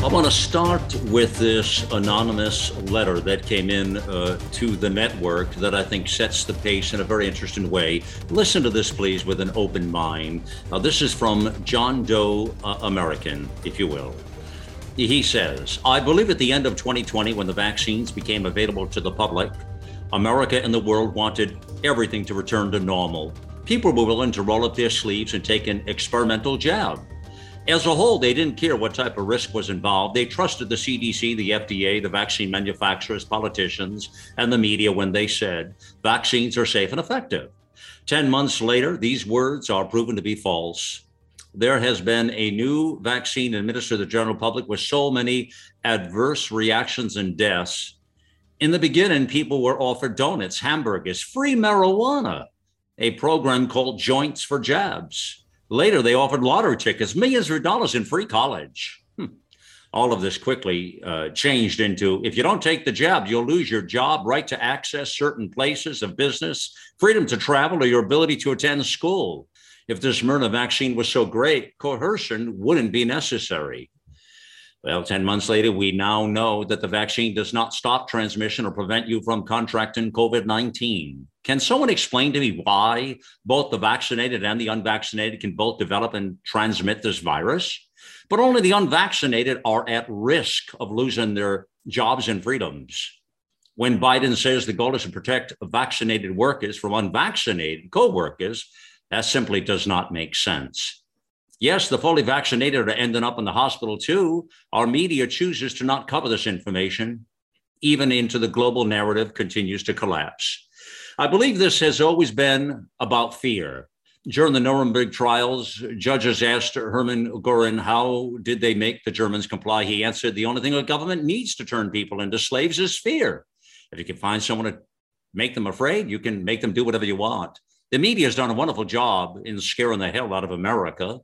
I want to start with this anonymous letter that came in uh, to the network that I think sets the pace in a very interesting way. Listen to this, please, with an open mind. Uh, this is from John Doe uh, American, if you will. He says, I believe at the end of 2020, when the vaccines became available to the public, America and the world wanted everything to return to normal. People were willing to roll up their sleeves and take an experimental jab. As a whole, they didn't care what type of risk was involved. They trusted the CDC, the FDA, the vaccine manufacturers, politicians, and the media when they said vaccines are safe and effective. 10 months later, these words are proven to be false. There has been a new vaccine administered to the general public with so many adverse reactions and deaths. In the beginning, people were offered donuts, hamburgers, free marijuana, a program called Joints for Jabs. Later, they offered lottery tickets, millions of dollars in free college. Hmm. All of this quickly uh, changed into if you don't take the jab, you'll lose your job, right to access certain places of business, freedom to travel, or your ability to attend school. If this mRNA vaccine was so great, coercion wouldn't be necessary. Well, 10 months later, we now know that the vaccine does not stop transmission or prevent you from contracting COVID 19. Can someone explain to me why both the vaccinated and the unvaccinated can both develop and transmit this virus? But only the unvaccinated are at risk of losing their jobs and freedoms. When Biden says the goal is to protect vaccinated workers from unvaccinated co workers, that simply does not make sense. Yes, the fully vaccinated are ending up in the hospital too. Our media chooses to not cover this information, even into the global narrative continues to collapse. I believe this has always been about fear. During the Nuremberg trials, judges asked Hermann Goering how did they make the Germans comply. He answered, "The only thing a government needs to turn people into slaves is fear. If you can find someone to make them afraid, you can make them do whatever you want." The media has done a wonderful job in scaring the hell out of America.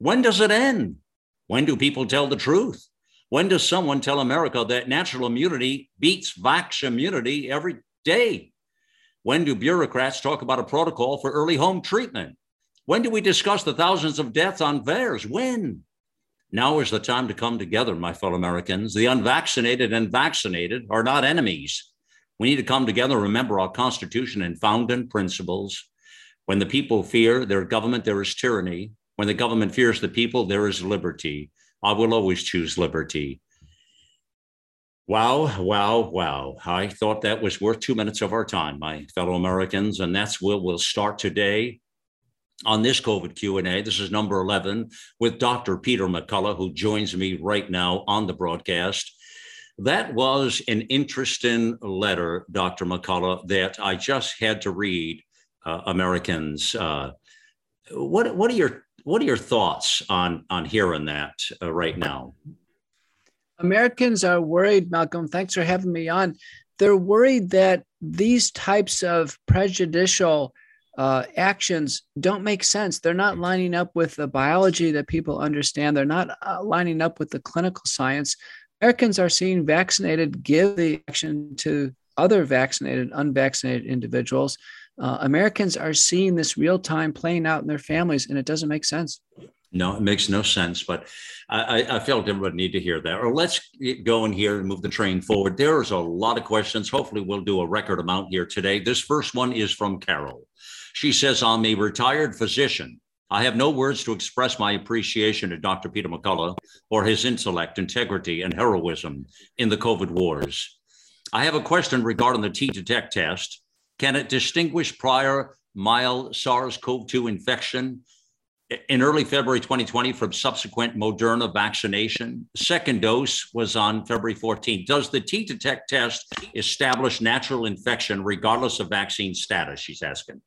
When does it end? When do people tell the truth? When does someone tell America that natural immunity beats vax immunity every day? When do bureaucrats talk about a protocol for early home treatment? When do we discuss the thousands of deaths on VAERS? When? Now is the time to come together, my fellow Americans. The unvaccinated and vaccinated are not enemies. We need to come together and remember our Constitution and founding principles. When the people fear their government, there is tyranny. When the government fears the people, there is liberty. I will always choose liberty. Wow, wow, wow. I thought that was worth two minutes of our time, my fellow Americans. And that's where we'll start today on this COVID Q&A. This is number 11 with Dr. Peter McCullough, who joins me right now on the broadcast. That was an interesting letter, Dr. McCullough, that I just had to read, uh, Americans. Uh, what, what, are your, what are your thoughts on, on hearing that uh, right now? Americans are worried, Malcolm. Thanks for having me on. They're worried that these types of prejudicial uh, actions don't make sense. They're not lining up with the biology that people understand. They're not uh, lining up with the clinical science. Americans are seeing vaccinated give the action to other vaccinated, unvaccinated individuals. Uh, Americans are seeing this real time playing out in their families, and it doesn't make sense. No, it makes no sense. But I, I felt everybody need to hear that. Or let's go in here and move the train forward. There's a lot of questions. Hopefully, we'll do a record amount here today. This first one is from Carol. She says, I'm a retired physician. I have no words to express my appreciation to Dr. Peter McCullough for his intellect, integrity, and heroism in the COVID wars. I have a question regarding the T detect test. Can it distinguish prior mild SARS CoV 2 infection in early February 2020 from subsequent Moderna vaccination. Second dose was on February 14. Does the T detect test establish natural infection regardless of vaccine status? She's asking.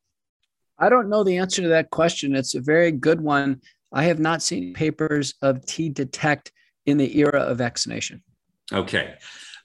I don't know the answer to that question. It's a very good one. I have not seen papers of T detect in the era of vaccination. Okay.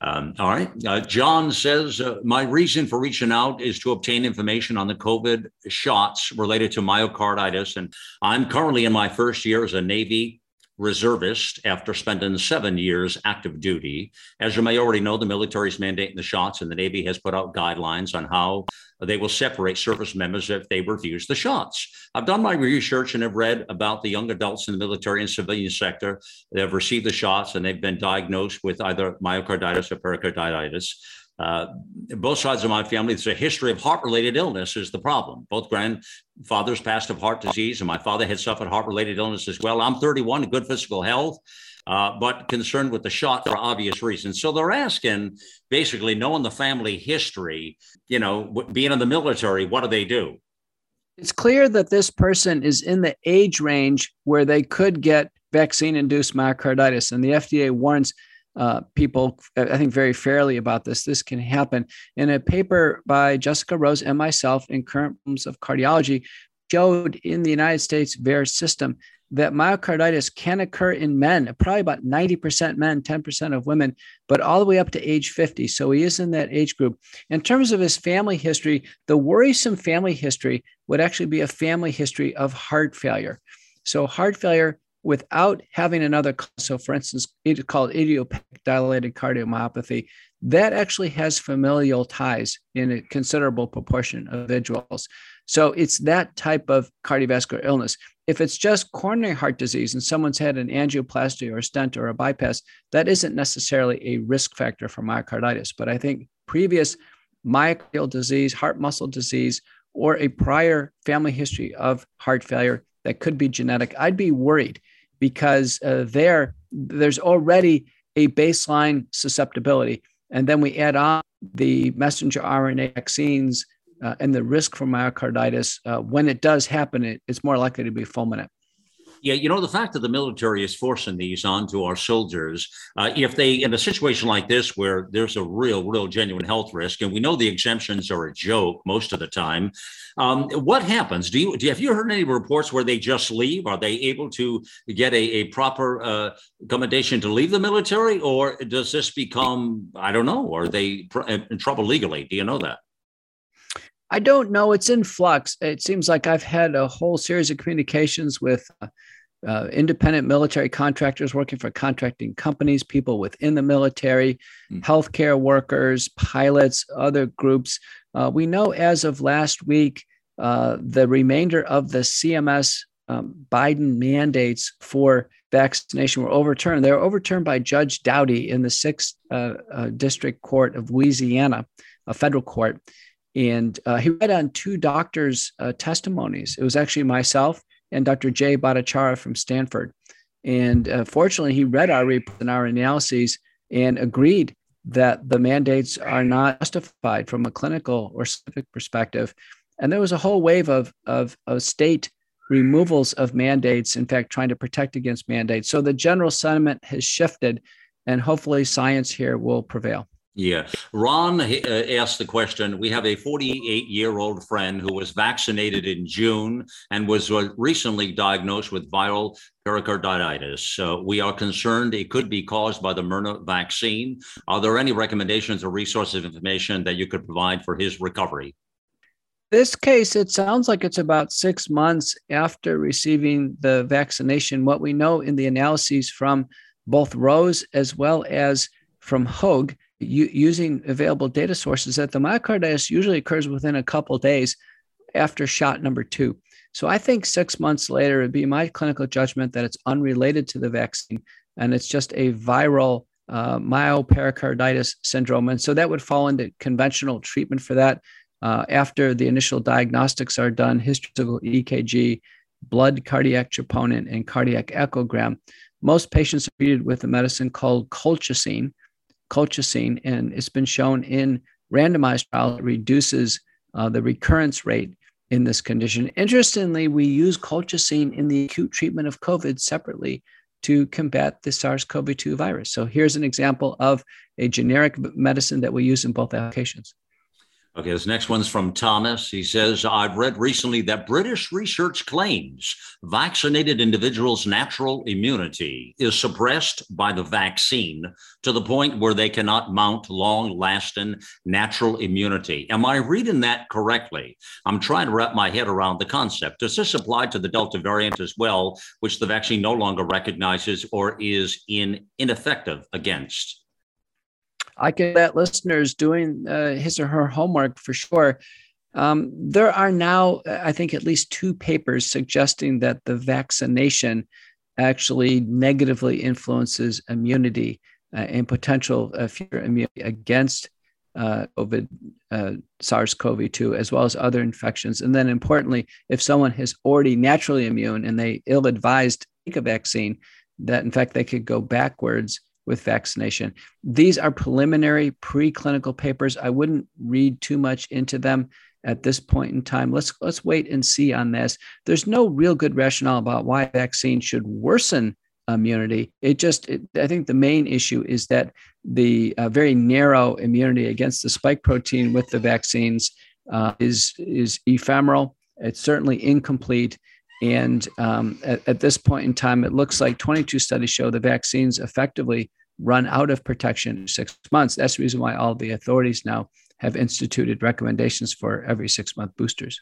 Um, all right. Uh, John says, uh, My reason for reaching out is to obtain information on the COVID shots related to myocarditis. And I'm currently in my first year as a Navy reservist after spending seven years active duty. As you may already know, the military is mandating the shots, and the Navy has put out guidelines on how they will separate service members if they refuse the shots. I've done my research and have read about the young adults in the military and civilian sector that have received the shots and they've been diagnosed with either myocarditis or pericarditis. Uh, both sides of my family, there's a history of heart related illness, is the problem. Both grandfathers passed of heart disease, and my father had suffered heart related illness as well. I'm 31, good physical health, uh, but concerned with the shot for obvious reasons. So they're asking basically, knowing the family history, you know, being in the military, what do they do? It's clear that this person is in the age range where they could get vaccine induced myocarditis, and the FDA warns uh, people, I think, very fairly about this. This can happen. In a paper by Jessica Rose and myself in Current Problems of Cardiology, showed in the United States VAERS system that myocarditis can occur in men, probably about 90% men, 10% of women, but all the way up to age 50. So he is in that age group. In terms of his family history, the worrisome family history would actually be a family history of heart failure. So, heart failure without having another so for instance it's called idiopathic dilated cardiomyopathy that actually has familial ties in a considerable proportion of individuals. So it's that type of cardiovascular illness. If it's just coronary heart disease and someone's had an angioplasty or a stent or a bypass that isn't necessarily a risk factor for myocarditis. But i think previous myocardial disease heart muscle disease or a prior family history of heart failure that could be genetic i'd be worried because uh, there there's already a baseline susceptibility, and then we add on the messenger RNA vaccines uh, and the risk for myocarditis. Uh, when it does happen, it, it's more likely to be fulminant. Yeah, you know, the fact that the military is forcing these onto our soldiers, uh, if they, in a situation like this where there's a real, real genuine health risk, and we know the exemptions are a joke most of the time, um, what happens? Do you, do you, have you heard any reports where they just leave? Are they able to get a, a proper uh, accommodation to leave the military, or does this become, I don't know, are they in trouble legally? Do you know that? I don't know. It's in flux. It seems like I've had a whole series of communications with uh, uh, independent military contractors working for contracting companies, people within the military, mm. healthcare workers, pilots, other groups. Uh, we know as of last week, uh, the remainder of the CMS um, Biden mandates for vaccination were overturned. They were overturned by Judge Doughty in the Sixth uh, uh, District Court of Louisiana, a federal court. And uh, he read on two doctors' uh, testimonies. It was actually myself and Dr. Jay Bhattacharya from Stanford. And uh, fortunately, he read our report and our analyses and agreed that the mandates are not justified from a clinical or scientific perspective. And there was a whole wave of, of, of state removals of mandates, in fact, trying to protect against mandates. So the general sentiment has shifted, and hopefully, science here will prevail. Yeah. Ron uh, asked the question We have a 48 year old friend who was vaccinated in June and was uh, recently diagnosed with viral pericarditis. Uh, we are concerned it could be caused by the mRNA vaccine. Are there any recommendations or resources of information that you could provide for his recovery? This case, it sounds like it's about six months after receiving the vaccination. What we know in the analyses from both Rose as well as from Hoag using available data sources that the myocarditis usually occurs within a couple days after shot number two. So I think six months later, it'd be my clinical judgment that it's unrelated to the vaccine and it's just a viral uh, myopericarditis syndrome. And so that would fall into conventional treatment for that. Uh, after the initial diagnostics are done, histopathological EKG, blood cardiac troponin, and cardiac echogram, most patients are treated with a medicine called colchicine, colchicine, and it's been shown in randomized trials reduces uh, the recurrence rate in this condition. Interestingly, we use colchicine in the acute treatment of COVID separately to combat the SARS CoV 2 virus. So here's an example of a generic medicine that we use in both applications. Okay, this next one's from Thomas. He says, I've read recently that British research claims vaccinated individuals' natural immunity is suppressed by the vaccine to the point where they cannot mount long lasting natural immunity. Am I reading that correctly? I'm trying to wrap my head around the concept. Does this apply to the Delta variant as well, which the vaccine no longer recognizes or is in, ineffective against? I can let listeners doing uh, his or her homework for sure. Um, there are now, I think, at least two papers suggesting that the vaccination actually negatively influences immunity uh, and potential uh, future immunity against uh, COVID, uh, SARS CoV 2, as well as other infections. And then, importantly, if someone is already naturally immune and they ill advised take a vaccine, that in fact they could go backwards with vaccination. These are preliminary preclinical papers. I wouldn't read too much into them at this point in time. Let's let's wait and see on this. There's no real good rationale about why vaccine should worsen immunity. It just it, I think the main issue is that the uh, very narrow immunity against the spike protein with the vaccines uh, is is ephemeral. It's certainly incomplete. And um, at, at, this point in time, it looks like 22 studies show the vaccines effectively run out of protection in six months. That's the reason why all the authorities now have instituted recommendations for every six month boosters.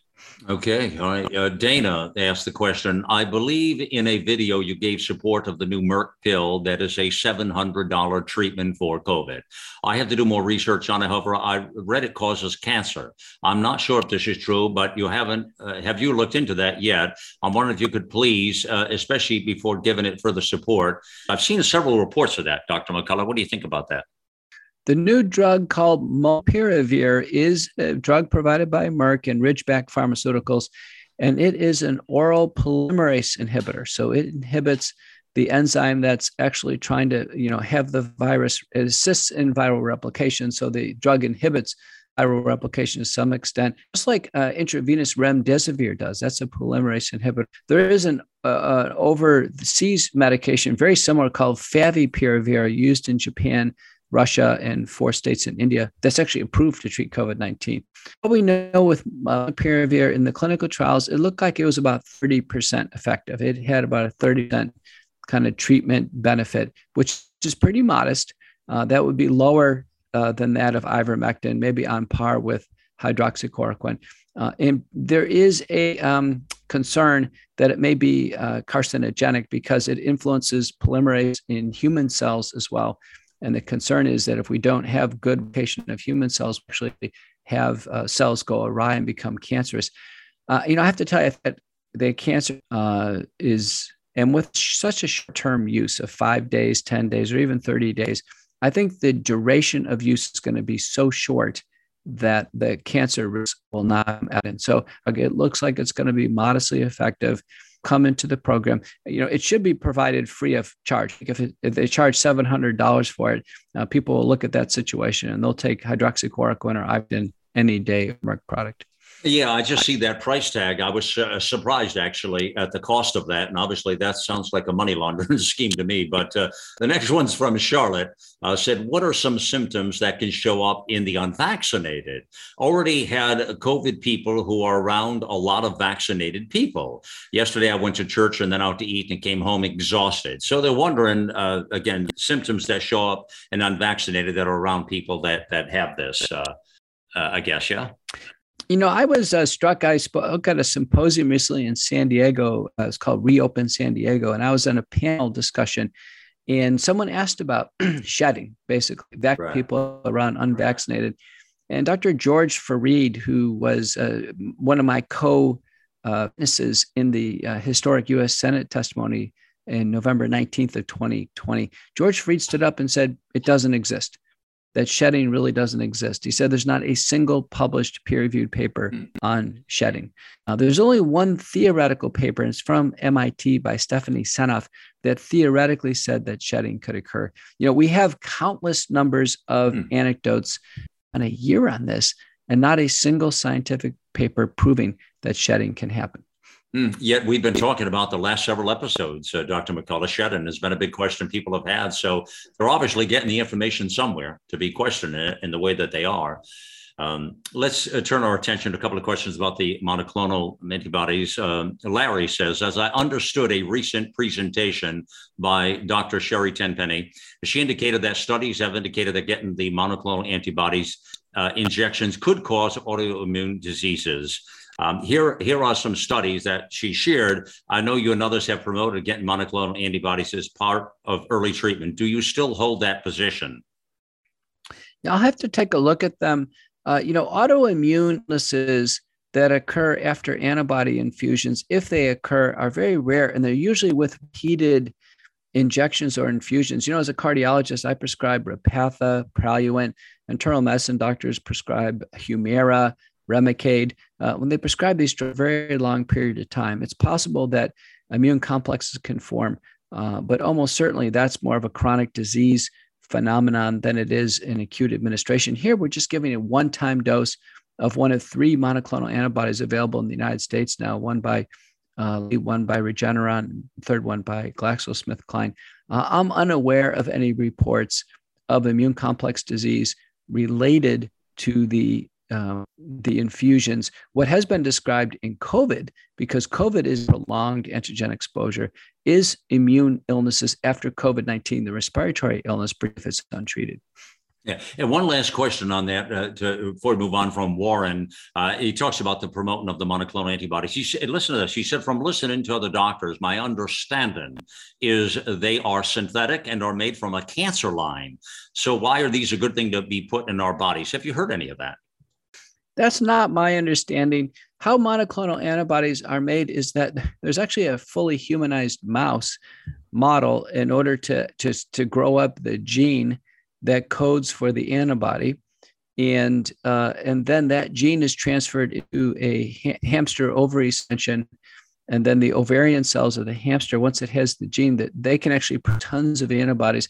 Okay. All right. Uh, Dana asked the question I believe in a video you gave support of the new Merck pill that is a $700 treatment for COVID. I have to do more research on it. However, I read it causes cancer. I'm not sure if this is true, but you haven't, uh, have you looked into that yet? I'm wondering if you could please, uh, especially before giving it further support. I've seen several reports of that, Dr. McCullough. What do you think about that? The new drug called molnupiravir is a drug provided by Merck and Ridgeback Pharmaceuticals, and it is an oral polymerase inhibitor. So it inhibits the enzyme that's actually trying to, you know, have the virus it assists in viral replication. So the drug inhibits viral replication to some extent, just like uh, intravenous remdesivir does. That's a polymerase inhibitor. There is an uh, overseas medication very similar called favipiravir used in Japan Russia, and four states in India that's actually approved to treat COVID 19. What we know with uh, in the clinical trials, it looked like it was about 30% effective. It had about a 30% kind of treatment benefit, which is pretty modest. Uh, that would be lower uh, than that of ivermectin, maybe on par with hydroxychloroquine. Uh, and there is a um, concern that it may be uh, carcinogenic because it influences polymerase in human cells as well. And the concern is that if we don't have good replication of human cells, actually have uh, cells go awry and become cancerous. Uh, you know, I have to tell you that the cancer uh, is, and with such a short term use of five days, 10 days, or even 30 days, I think the duration of use is going to be so short that the cancer risk will not add in. So okay, it looks like it's going to be modestly effective come into the program, you know, it should be provided free of charge. If, it, if they charge $700 for it, uh, people will look at that situation and they'll take hydroxychloroquine or Ivermectin any day of Merck product. Yeah, I just see that price tag. I was uh, surprised actually at the cost of that. And obviously, that sounds like a money laundering scheme to me. But uh, the next one's from Charlotte uh, said, What are some symptoms that can show up in the unvaccinated? Already had COVID people who are around a lot of vaccinated people. Yesterday, I went to church and then out to eat and came home exhausted. So they're wondering, uh, again, symptoms that show up in unvaccinated that are around people that, that have this. Uh, uh, I guess, yeah. You know, I was uh, struck. I spoke at a symposium recently in San Diego. Uh, it's called Reopen San Diego, and I was in a panel discussion, and someone asked about shedding, basically, vac- right. people around unvaccinated. Right. And Dr. George Fareed, who was uh, one of my co uh, witnesses in the uh, historic U.S. Senate testimony in November 19th of 2020, George Fareed stood up and said, "It doesn't exist." That shedding really doesn't exist. He said there's not a single published peer reviewed paper hmm. on shedding. Uh, there's only one theoretical paper, and it's from MIT by Stephanie Seneff, that theoretically said that shedding could occur. You know, we have countless numbers of mm. anecdotes on a year on this, and not a single scientific paper proving that shedding can happen. Mm, yet we've been talking about the last several episodes, uh, Dr. McCullough. Shedding has been a big question people have had. So they're obviously getting the information somewhere to be questioning it in the way that they are. Um, let's uh, turn our attention to a couple of questions about the monoclonal antibodies. Um, Larry says, as I understood a recent presentation by Dr. Sherry Tenpenny, she indicated that studies have indicated that getting the monoclonal antibodies uh, injections could cause autoimmune diseases. Um, here, here are some studies that she shared. I know you and others have promoted getting monoclonal antibodies as part of early treatment. Do you still hold that position? I'll have to take a look at them. Uh, you know, autoimmune illnesses that occur after antibody infusions, if they occur, are very rare and they're usually with repeated injections or infusions. You know, as a cardiologist, I prescribe Repatha, Praluent. Internal medicine doctors prescribe Humira, Remicade. Uh, when they prescribe these for a very long period of time, it's possible that immune complexes can form, uh, but almost certainly that's more of a chronic disease phenomenon than it is an acute administration. Here, we're just giving a one time dose of one of three monoclonal antibodies available in the United States now, one by uh, one by Regeneron, third one by GlaxoSmithKline. Uh, I'm unaware of any reports of immune complex disease related to the uh, the infusions. What has been described in COVID, because COVID is prolonged antigen exposure, is immune illnesses after COVID 19, the respiratory illness, if it's untreated. Yeah, and one last question on that uh, to, before we move on from Warren. Uh, he talks about the promoting of the monoclonal antibodies. He said, listen to this. He said, from listening to other doctors, my understanding is they are synthetic and are made from a cancer line. So why are these a good thing to be put in our bodies? Have you heard any of that? That's not my understanding. How monoclonal antibodies are made is that there's actually a fully humanized mouse model in order to, to, to grow up the gene that codes for the antibody. And, uh, and then that gene is transferred into a ha- hamster ovary extension. And then the ovarian cells of the hamster, once it has the gene, that they can actually put tons of antibodies.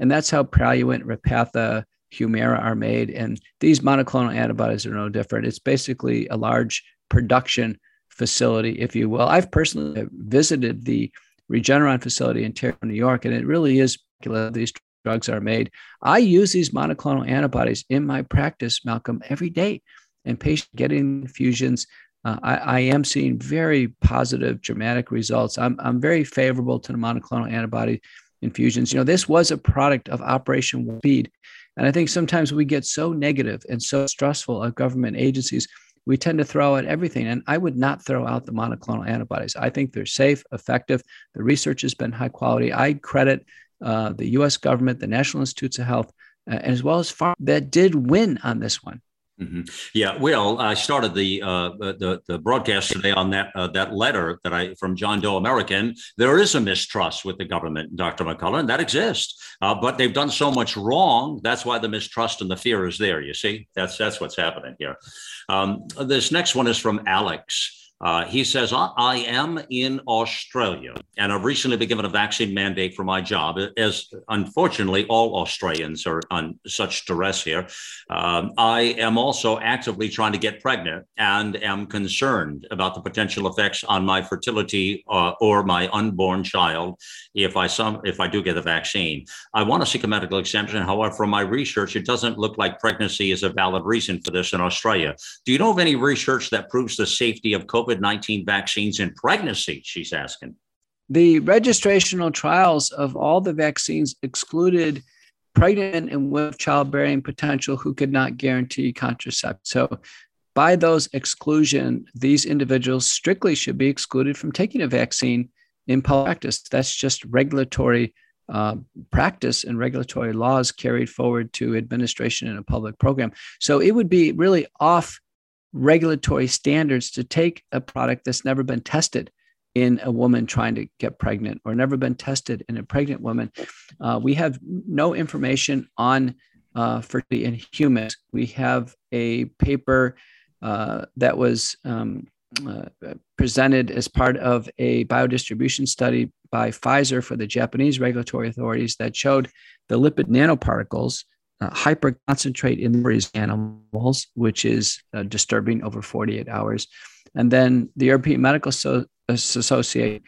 And that's how Praluent, Repatha, Humira are made. And these monoclonal antibodies are no different. It's basically a large production facility, if you will. I've personally visited the Regeneron facility in Terre, New York, and it really is these drugs are made. I use these monoclonal antibodies in my practice, Malcolm, every day. And patients getting infusions, uh, I, I, am seeing very positive, dramatic results. I'm, I'm very favorable to the monoclonal antibody infusions. You know, this was a product of Operation Speed. And I think sometimes we get so negative and so stressful of government agencies, we tend to throw out everything. And I would not throw out the monoclonal antibodies. I think they're safe, effective. The research has been high quality. I credit uh, the US government, the National Institutes of Health, uh, as well as Pharma that did win on this one. Mm-hmm. Yeah, well, I started the, uh, the the broadcast today on that uh, that letter that I from John Doe American. There is a mistrust with the government, Dr. McCullough, and that exists. Uh, but they've done so much wrong. That's why the mistrust and the fear is there. You see, that's that's what's happening here. Um, this next one is from Alex. Uh, he says, I, I, am in Australia and I've recently been given a vaccine mandate for my job, as unfortunately all Australians are on such duress here. Um, I am also actively trying to get pregnant and am concerned about the potential effects on my fertility uh, or my unborn child if I, some, if I do get the vaccine. I want to seek a medical exemption. However, from my research, it doesn't look like pregnancy is a valid reason for this in Australia. Do you know of any research that proves the safety of COVID? COVID 19 vaccines in pregnancy, she's asking. The registrational trials of all the vaccines excluded pregnant and with childbearing potential who could not guarantee contraception. So, by those exclusion, these individuals strictly should be excluded from taking a vaccine in practice. That's just regulatory uh, practice and regulatory laws carried forward to administration in a public program. So it would be really off regulatory standards to take a product that's never been tested in a woman trying to get pregnant or never been tested in a pregnant woman. Uh, we have no information on uh, fertility in humans. We have a paper uh, that was um, uh, presented as part of a biodistribution study by Pfizer for the Japanese regulatory authorities that showed the lipid nanoparticles uh, hyperconcentrate in these animals, which is uh, disturbing over 48 hours. And then the European Medical so- Association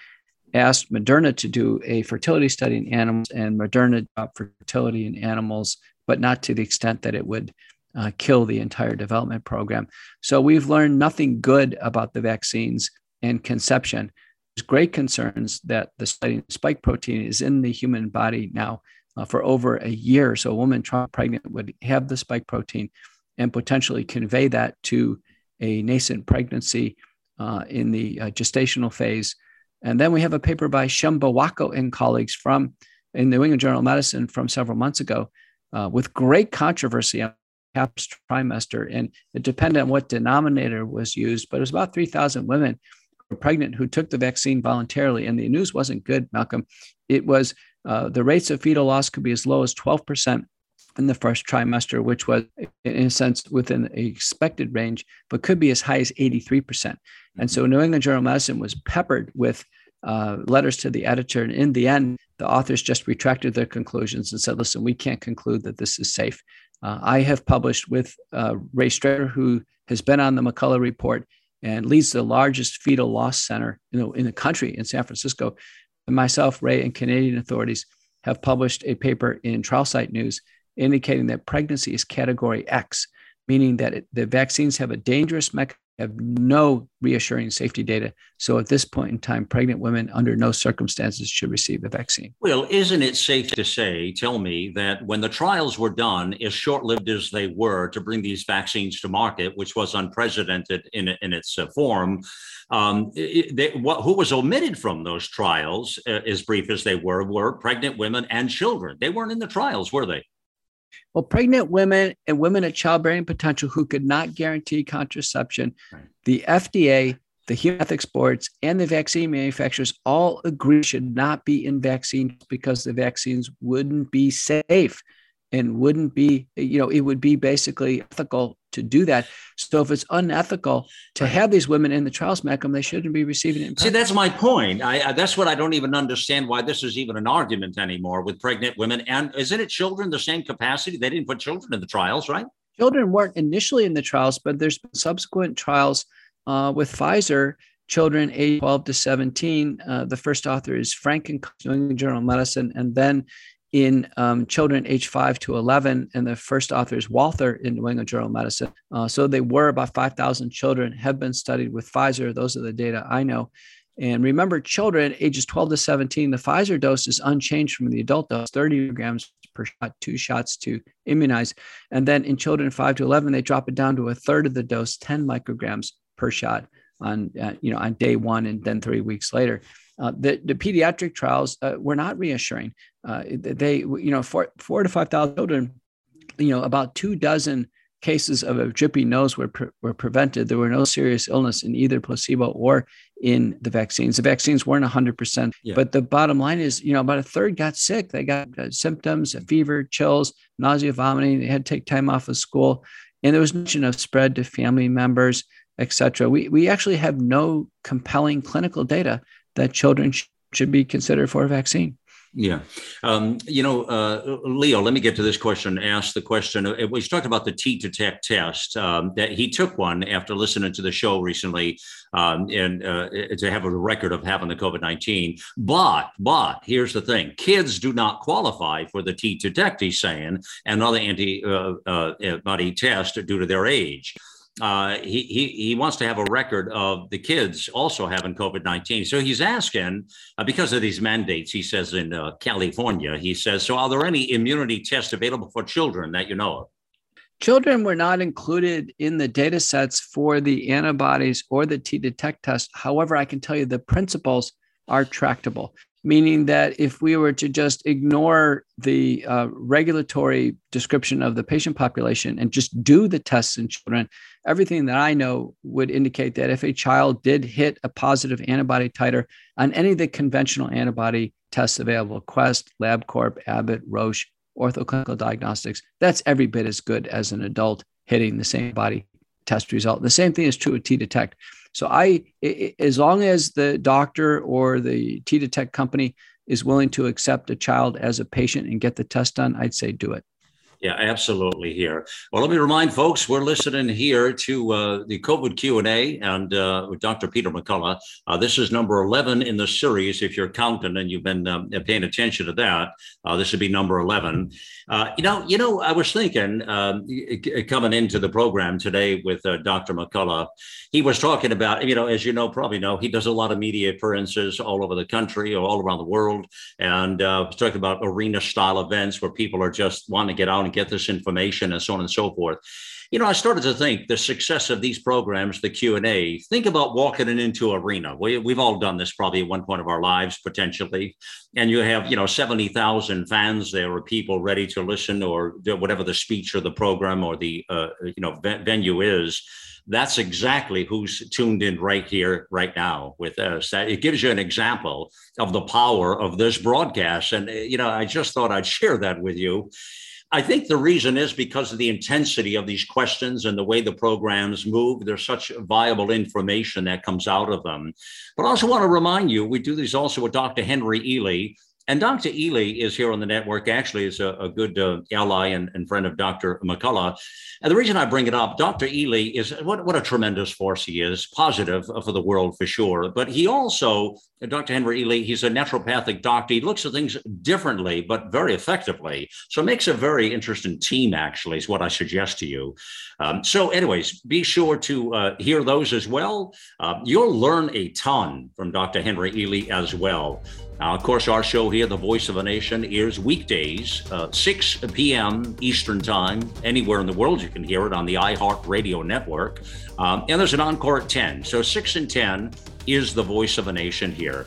asked Moderna to do a fertility study in animals, and Moderna dropped fertility in animals, but not to the extent that it would uh, kill the entire development program. So we've learned nothing good about the vaccines and conception. There's great concerns that the spike protein is in the human body now uh, for over a year. So a woman pregnant would have the spike protein and potentially convey that to a nascent pregnancy uh, in the uh, gestational phase. And then we have a paper by Shimabukuro and colleagues from in the New England Journal of Medicine from several months ago uh, with great controversy on HAPS trimester. And it depended on what denominator was used, but it was about 3,000 women pregnant who took the vaccine voluntarily. And the news wasn't good, Malcolm. It was uh, the rates of fetal loss could be as low as 12% in the first trimester, which was, in a sense, within the expected range, but could be as high as 83%. And so New England Journal of Medicine was peppered with uh, letters to the editor. And in the end, the authors just retracted their conclusions and said, listen, we can't conclude that this is safe. Uh, I have published with uh, Ray Strader, who has been on the McCullough report and leads the largest fetal loss center you know, in the country in San Francisco. Myself, Ray, and Canadian authorities have published a paper in Trial Site News indicating that pregnancy is category X, meaning that it, the vaccines have a dangerous mechanism have no reassuring safety data. So at this point in time, pregnant women under no circumstances should receive the vaccine. Well, isn't it safe to say, tell me, that when the trials were done, as short lived as they were to bring these vaccines to market, which was unprecedented in, in its uh, form, um, they, what, who was omitted from those trials, uh, as brief as they were, were pregnant women and children. They weren't in the trials, were they? Well, pregnant women and women at childbearing potential who could not guarantee contraception, right. the FDA, the Human Ethics Boards, and the vaccine manufacturers all agree should not be in vaccines because the vaccines wouldn't be safe and wouldn't be, you know, it would be basically ethical to do that. So if it's unethical to have these women in the trials, Malcolm, they shouldn't be receiving it. See, that's my point. I, I, that's what I don't even understand why this is even an argument anymore with pregnant women. And isn't it children the same capacity? They didn't put children in the trials, right? Children weren't initially in the trials, but there's been subsequent trials uh, with Pfizer. Children age 12 to 17. Uh, the first author is Frenck in New England Journal of Medicine, and then in um, children age 5 to 11, and the first author is Walter in New England Journal of Medicine. Uh, so they were about 5,000 children have been studied with Pfizer. Those are the data I know. And remember, children ages 12 to 17, the Pfizer dose is unchanged from the adult dose, 30 grams per shot, two shots to immunize. And then in children 5 to 11, they drop it down to a third of the dose, 10 micrograms per shot on, uh, you know, on day one and then three weeks later. Uh, the, the pediatric trials uh, were not reassuring. Uh, they, you know, four, four to 5,000 children, you know, about two dozen cases of a drippy nose were, pre- were prevented. There were no serious illness in either placebo or in the vaccines. The vaccines weren't 100%. Yeah. But the bottom line is, you know, about a third got sick. They got uh, symptoms, a fever, chills, nausea, vomiting. They had to take time off of school. And there was mention of spread to family members, etc. We, we actually have no compelling clinical data that children sh- should be considered for a vaccine. Yeah. Um, you know, uh, Leo, let me get to this question. Ask the question. Uh, we talked about the T detect test um, that he took one after listening to the show recently um, and uh, to have a record of having the COVID 19. But, but here's the thing kids do not qualify for the T detect, he's saying, and other antibody uh, uh, test due to their age uh, he, he, he wants to have a record of the kids also having COVID 19. So he's asking, uh, because of these mandates, he says in uh, California, he says, so are there any immunity tests available for children that you know of? Children were not included in the data sets for the antibodies or the T detect test. However, I can tell you the principles are tractable meaning that if we were to just ignore the uh, regulatory description of the patient population and just do the tests in children, everything that I know would indicate that if a child did hit a positive antibody titer on any of the conventional antibody tests available, Quest, LabCorp, Abbott, Roche, Ortho Clinical Diagnostics, that's every bit as good as an adult hitting the same body test result. The same thing is true with T Detect. So I, as long as the doctor or the T Detect company is willing to accept a child as a patient and get the test done, I'd say do it. Yeah, absolutely. Here, well, let me remind folks we're listening here to uh, the COVID Q and A, and uh, with Dr. Peter McCullough. Uh, this is number eleven in the series. If you're counting and you've been um, paying attention to that, uh, this would be number eleven. Uh, you know, you know, I was thinking um, coming into the program today with uh, Dr. McCullough, he was talking about, you know, as you know, probably know, he does a lot of media appearances all over the country or all around the world, and uh, was talking about arena style events where people are just wanting to get out and get this information and so on and so forth you know, I started to think the success of these programs, the Q and A. Think about walking into arena. We, we've all done this probably at one point of our lives potentially, and you have you know seventy thousand fans there, or people ready to listen, or whatever the speech or the program or the uh, you know venue is. That's exactly who's tuned in right here, right now with us. That It gives you an example of the power of this broadcast, and you know, I just thought I'd share that with you I think the reason is because of the intensity of these questions and the way the programs move. There's such viable information that comes out of them. But I also want to remind you, we do these also with Dr. Henry Ealy. And Dr. Ealy is here on the network, actually, is a, a good uh, ally and, and, friend of Dr. McCullough. And the reason I bring it up, Dr. Ealy is what, what a tremendous force he is, positive for the world for sure. But he also, Dr. Henry Ealy, he's a naturopathic doctor. He looks at things differently, but very effectively. So it makes a very interesting team, actually, is what I suggest to you. Um, so, anyways, be sure to uh, hear those as well. Uh, you'll learn a ton from Dr. Henry Ealy as well. Now, of course, our show here, The Voice of a Nation, airs weekdays, uh, 6 p.m. Eastern Time. Anywhere in the world, you can hear it on the iHeart Radio Network. Um, and there's an encore at 10. So 6 and 10 is The Voice of a Nation here.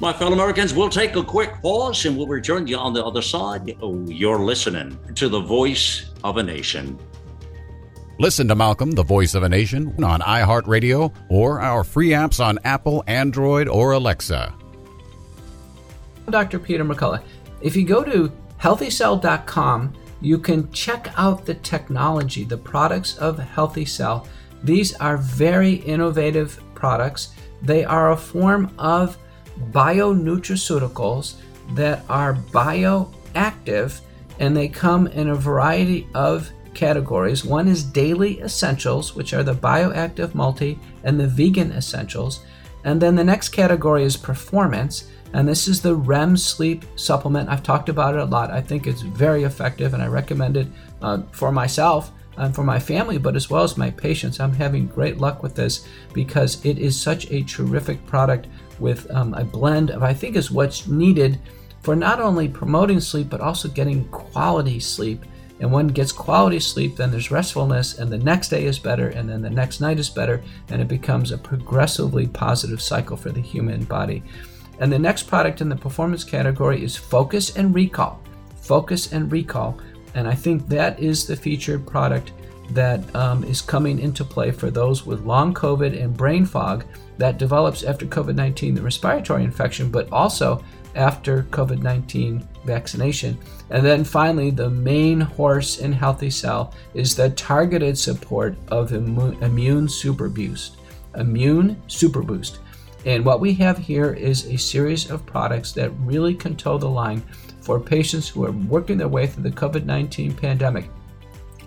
My fellow Americans, we'll take a quick pause and we'll return to you on the other side. Oh, you're listening to The Voice of a Nation. Listen to Malcolm, the voice of a nation, on iHeartRadio or our free apps on Apple, Android, or Alexa. Dr. Peter McCullough. If you go to healthycell.com, you can check out the technology, the products of Healthy Cell. These are very innovative products. They are a form of bionutraceuticals that are bioactive and they come in a variety of categories. One is daily essentials, which are the bioactive multi and the vegan essentials. And then the next category is performance, and this is the REM sleep supplement. I've talked about it a lot. I think it's very effective, and I recommend it uh, for myself and for my family, but as well as my patients. I'm having great luck with this because it is such a terrific product with um, a blend of, I think, is what's needed for not only promoting sleep, but also getting quality sleep. And when gets quality sleep, then there's restfulness, and the next day is better, and then the next night is better, and it becomes a progressively positive cycle for the human body. And the next product in the performance category is Focus and Recall. Focus and Recall. And I think that is the featured product that um, is coming into play for those with long COVID and brain fog that develops after COVID 19, the respiratory infection, but also after COVID 19 vaccination. And then finally, the main horse in Healthy Cell is the targeted support of Immune Super Boost. Immune Super Boost. And what we have here is a series of products that really can toe the line for patients who are working their way through the COVID 19 pandemic,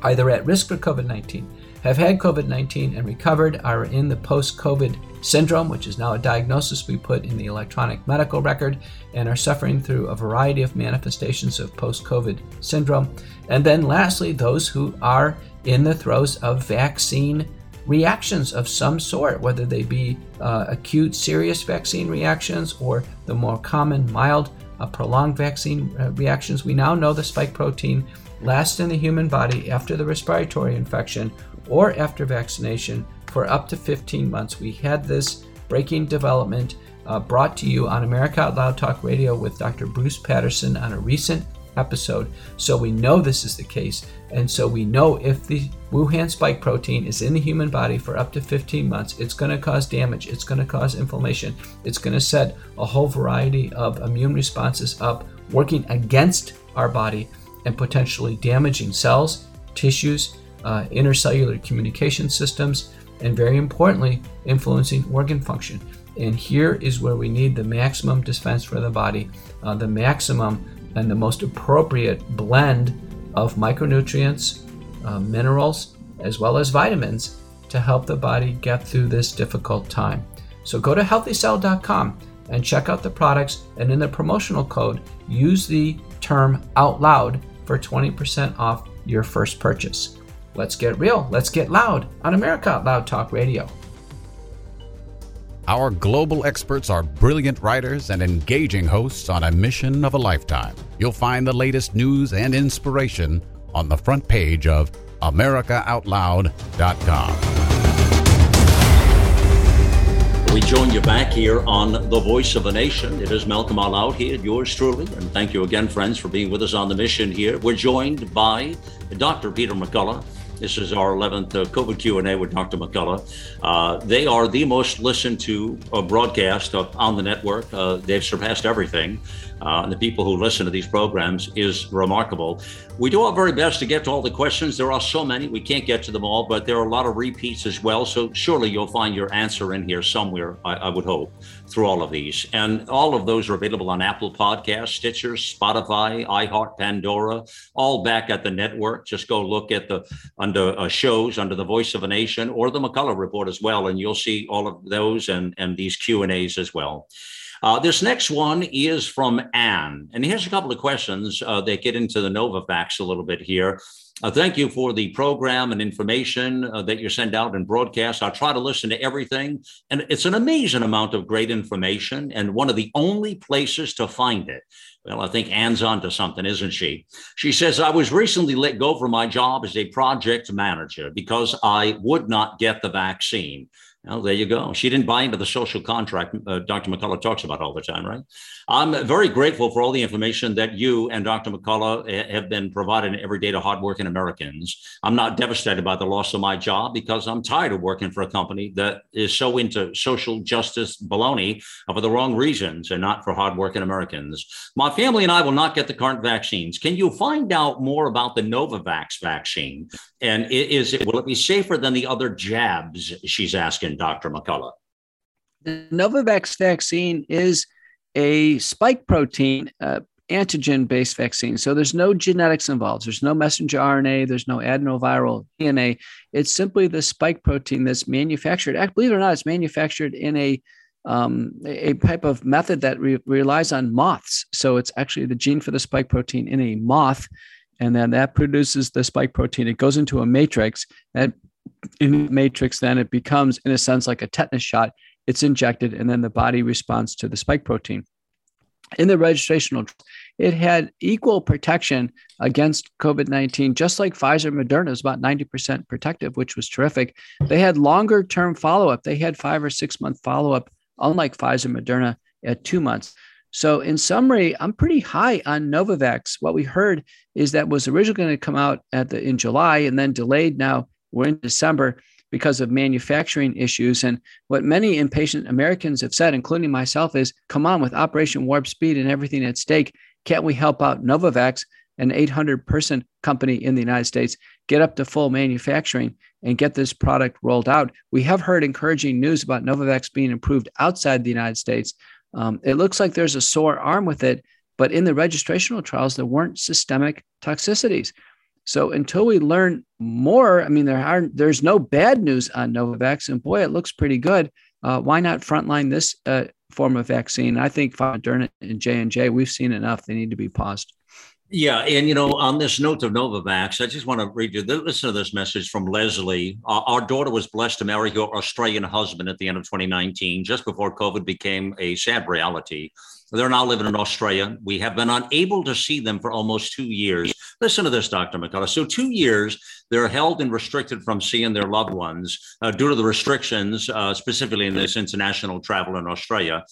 either at risk for COVID 19, have had COVID 19 and recovered, are in the post COVID syndrome, which is now a diagnosis we put in the electronic medical record, and are suffering through a variety of manifestations of post COVID syndrome. And then lastly, those who are in the throes of vaccine reactions of some sort, whether they be uh, acute serious vaccine reactions or the more common mild uh, prolonged vaccine uh, reactions. We now know the spike protein lasts in the human body after the respiratory infection or after vaccination for up to 15 months. We had this breaking development uh, brought to you on America Out Loud Talk Radio with Dr. Bruce Patterson on a recent episode. So we know this is the case. And so we know if the Wuhan spike protein is in the human body for up to 15 months, it's going to cause damage, it's going to cause inflammation, it's going to set a whole variety of immune responses up, working against our body and potentially damaging cells, tissues, uh, intercellular communication systems, and very importantly, influencing organ function. And here is where we need the maximum defense for the body, uh, the maximum and the most appropriate blend of micronutrients, uh, minerals, as well as vitamins to help the body get through this difficult time. So go to healthycell.com and check out the products, and in the promotional code, use the term out loud for 20% off your first purchase. Let's get real, let's get loud on America Out Loud Talk Radio. Our global experts are brilliant writers and engaging hosts on a mission of a lifetime. You'll find the latest news and inspiration on the front page of AmericaOutloud.com. We join you back here on The Voice of a Nation. It is Malcolm All Out here, yours truly. And thank you again, friends, for being with us on the mission here. We're joined by Dr. Peter McCullough. This is our 11th uh, COVID Q&A with Dr. McCullough. Uh, they are the most listened to uh, broadcast on the network. Uh, they've surpassed everything uh, and the people who listen to these programs is remarkable. We do our very best to get to all the questions. There are so many, we can't get to them all, but there are a lot of repeats as well. So surely you'll find your answer in here somewhere, I, I would hope, through all of these. And all of those are available on Apple Podcasts, Stitcher, Spotify, iHeart, Pandora, all back at the network. Just go look at the under uh, shows under the Voice of a Nation or the McCullough Report as well, and you'll see all of those and and these Q and A's as well. Uh, this next one is from Anne. And here's a couple of questions uh, that get into the Novavax a little bit here. Uh, thank you for the program and information uh, that you send out and broadcast. I try to listen to everything, and it's an amazing amount of great information, and one of the only places to find it. Well, I think Anne's onto something, isn't she? She says, I was recently let go from my job as a project manager because I would not get the vaccine. Well, there you go. She didn't buy into the social contract uh, Dr. McCullough talks about all the time, right? I'm very grateful for all the information that you and Dr. McCullough eh, have been providing every day to hardworking Americans. I'm not devastated by the loss of my job because I'm tired of working for a company that is so into social justice baloney for the wrong reasons and not for hardworking Americans. My family and I will not get the current vaccines. Can you find out more about the Novavax vaccine? And is it will it be safer than the other jabs? She's asking Dr. McCullough. The Novavax vaccine is a spike protein uh, antigen based vaccine. So there's no genetics involved. There's no messenger RNA. There's no adenoviral DNA. It's simply the spike protein that's manufactured. Believe it or not, it's manufactured in a um, a type of method that re- relies on moths. So it's actually the gene for the spike protein in a moth and then that produces the spike protein. It goes into a matrix. That in matrix, then it becomes, in a sense, like a tetanus shot. It's injected, and then the body responds to the spike protein. In the registrational, it had equal protection against COVID 19, just like Pfizer Moderna is about 90% protective, which was terrific. They had longer term follow up. They had five or six month follow up, unlike Pfizer Moderna at two months. So, in summary, I'm pretty high on Novavax. What we heard is that was originally going to come out at the in July and then delayed. Now we're in December because of manufacturing issues. And what many impatient Americans have said, including myself, is come on, with Operation Warp Speed and everything at stake, can't we help out Novavax, an 800 person company in the United States, get up to full manufacturing and get this product rolled out? We have heard encouraging news about Novavax being approved outside the United States. Um, it looks like there's a sore arm with it, but in the registrational trials, there weren't systemic toxicities. So until we learn more, I mean, there are there's no bad news on Novavax, and boy, it looks pretty good. Uh, why not frontline this uh, form of vaccine? I think Moderna and J and J, we've seen enough. They need to be paused. Yeah, and you know, on this note of Novavax, I just want to read you. Listen to this message from Leslie. Uh, our daughter was blessed to marry her Australian husband at the end of 2019, just before COVID became a sad reality. They're now living in Australia. We have been unable to see them for almost two years. Listen to this, Dr. McCullough. So, two years, they're held and restricted from seeing their loved ones uh, due to the restrictions, uh, specifically in this international travel in Australia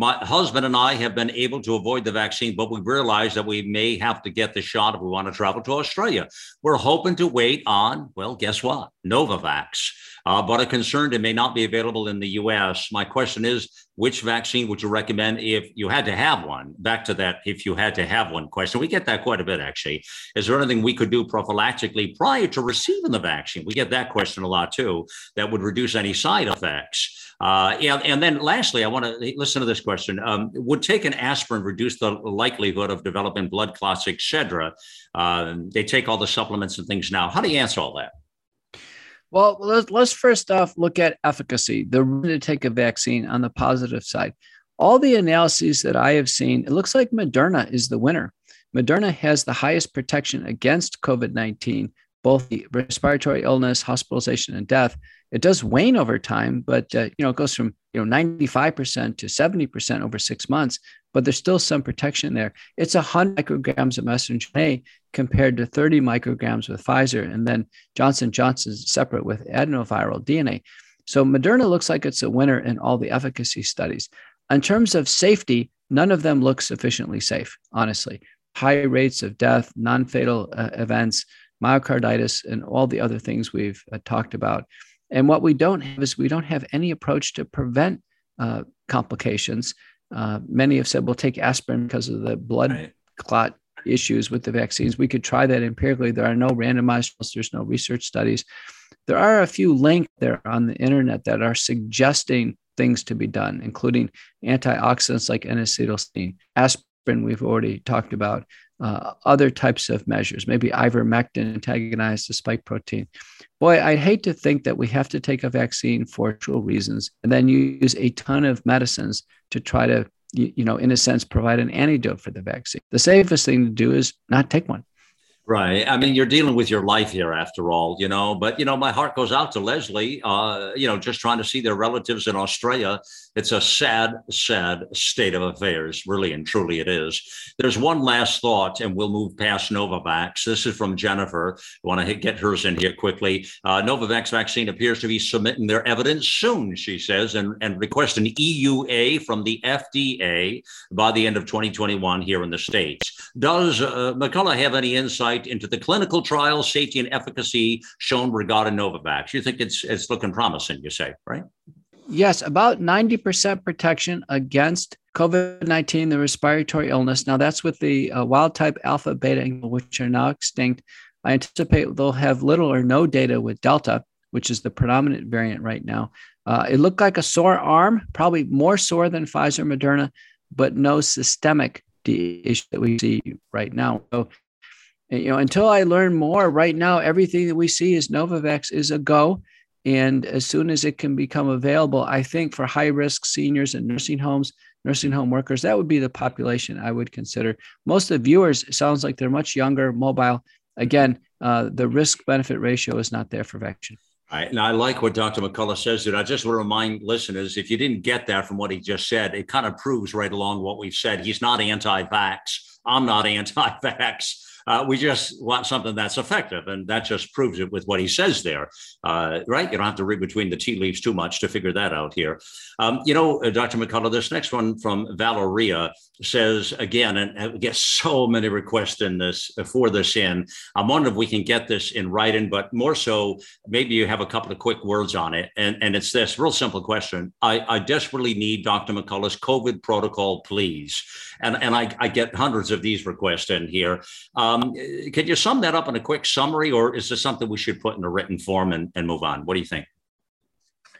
my husband and I have been able to avoid the vaccine, but we realize that we may have to get the shot if we want to travel to Australia. We're hoping to wait on, well, guess what? Novavax. Uh, but are concerned it may not be available in the US. My question is which vaccine would you recommend if you had to have one? Back to that, if you had to have one question. We get that quite a bit, actually. Is there anything we could do prophylactically prior to receiving the vaccine? We get that question a lot too, that would reduce any side effects. Uh, and, and, then lastly, I want to listen to this question. Um, would taking aspirin reduce the likelihood of developing blood clots, et cetera? Uh, they take all the supplements and things now. How do you answer all that? Well, let's, let's first off look at efficacy, the to take a vaccine on the positive side. All the analyses that I have seen, it looks like Moderna is the winner. Moderna has the highest protection against COVID 19, both the respiratory illness, hospitalization, and death. It does wane over time, but uh, you know it goes from you know 95% to 70% over six months. But there's still some protection there. It's 100 micrograms of messenger RNA compared to 30 micrograms with Pfizer, and then Johnson Johnson's separate with adenoviral DNA. So Moderna looks like it's a winner in all the efficacy studies. In terms of safety, none of them look sufficiently safe, honestly. High rates of death, non fatal uh, events, myocarditis, and all the other things we've uh, talked about. And what we don't have is we don't have any approach to prevent uh, complications. Uh, many have said we'll take aspirin because of the blood right. clot issues with the vaccines. We could try that empirically. There are no randomized, there's no research studies. There are a few links there on the internet that are suggesting things to be done, including antioxidants like N-acetylcysteine, aspirin, we've already talked about, uh, other types of measures, maybe ivermectin antagonize the spike protein. Boy, I'd hate to think that we have to take a vaccine for actual reasons and then use a ton of medicines to try to you, you know, in a sense, provide an antidote for the vaccine. The safest thing to do is not take one. Right. I mean, you're dealing with your life here after all, you know. But, you know, my heart goes out to Leslie, uh, you know, just trying to see their relatives in Australia. It's a sad, sad state of affairs, really and truly it is. There's one last thought, and we'll move past Novavax. This is from Jennifer. I want to get hers in here quickly. Uh, Novavax vaccine appears to be submitting their evidence soon, she says, and, and request an EUA from the FDA by the end of 2021 here in the States. Does uh, McCullough have any insight? into the clinical trial safety and efficacy shown regarding Novavax. You think it's it's looking promising, you say, right? Yes, about 90% protection against COVID 19, the respiratory illness. Now, that's with the uh, wild type alpha beta, which are now extinct. I anticipate they'll have little or no data with Delta, which is the predominant variant right now. Uh, it looked like a sore arm, probably more sore than Pfizer Moderna, but no systemic issue that we see right now. So you know, until I learn more, right now everything that we see is Novavax is a go. And as soon as it can become available, I think for high risk seniors and nursing homes, nursing home workers, that would be the population I would consider. Most of the viewers sounds like they're much younger, mobile. Again, uh, the risk benefit ratio is not there for vaccine. Right. And I like what Dr. McCullough says, dude. I just want to remind listeners if you didn't get that from what he just said, it kind of proves right along what we've said. He's not anti vax. I'm not anti vax. Uh, we just want something that's effective, and that just proves it with what he says there, uh, right? You don't have to read between the tea leaves too much to figure that out here. Um, you know, uh, Dr. McCullough, this next one from Valeria says again, and we get so many requests in this uh, for this in. I'm wondering if we can get this in writing, but more so, maybe you have a couple of quick words on it. And, and it's this real simple question. I, I desperately need Dr. McCullough's COVID protocol, please. And, and I, I get hundreds of these requests in here. Um, can you sum that up in a quick summary, or is this something we should put in a written form and, and move on? What do you think?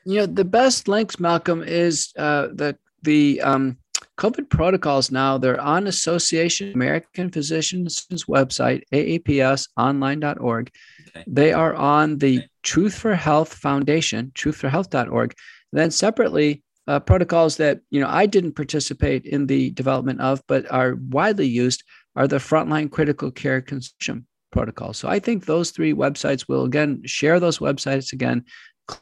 You know, the best links, Malcolm, is uh, the the um, COVID protocols now. They're on Association American Physicians website, aapsonline.org. Okay. They are on the Truth for Health Foundation, truthforhealth.org. Then separately, uh, protocols that you know I didn't participate in the development of, but are widely used are the frontline critical care consortium protocols. So I think those three websites will again share those websites again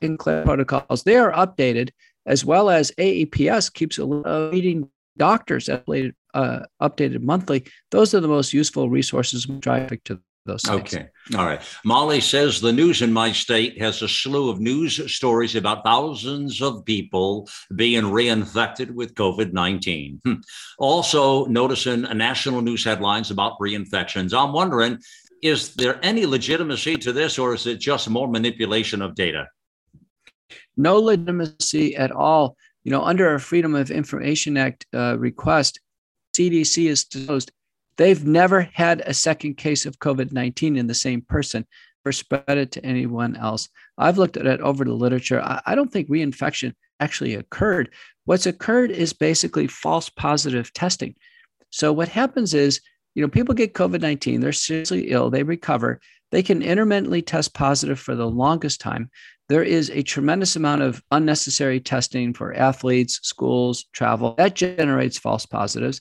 in protocols. They are updated as well as AAPS keeps leading doctors updated, uh, updated monthly. Those are the most useful resources traffic to those. Okay. All right. Molly says the news in my state has a slew of news stories about thousands of people being reinfected with COVID 19. Hmm. Also, noticing national news headlines about reinfections. I'm wondering, is there any legitimacy to this, or is it just more manipulation of data? No legitimacy at all you know, under a Freedom of Information Act uh, request, CDC is disclosed they've never had a second case of COVID 19 in the same person or spread it to anyone else. I've looked at it over the literature. I, don't think reinfection actually occurred. What's occurred is basically false positive testing. So what happens is, you know, people get COVID 19, they're seriously ill, they recover, they can intermittently test positive for the longest time. There is a tremendous amount of unnecessary testing for athletes, schools, travel. That generates false positives.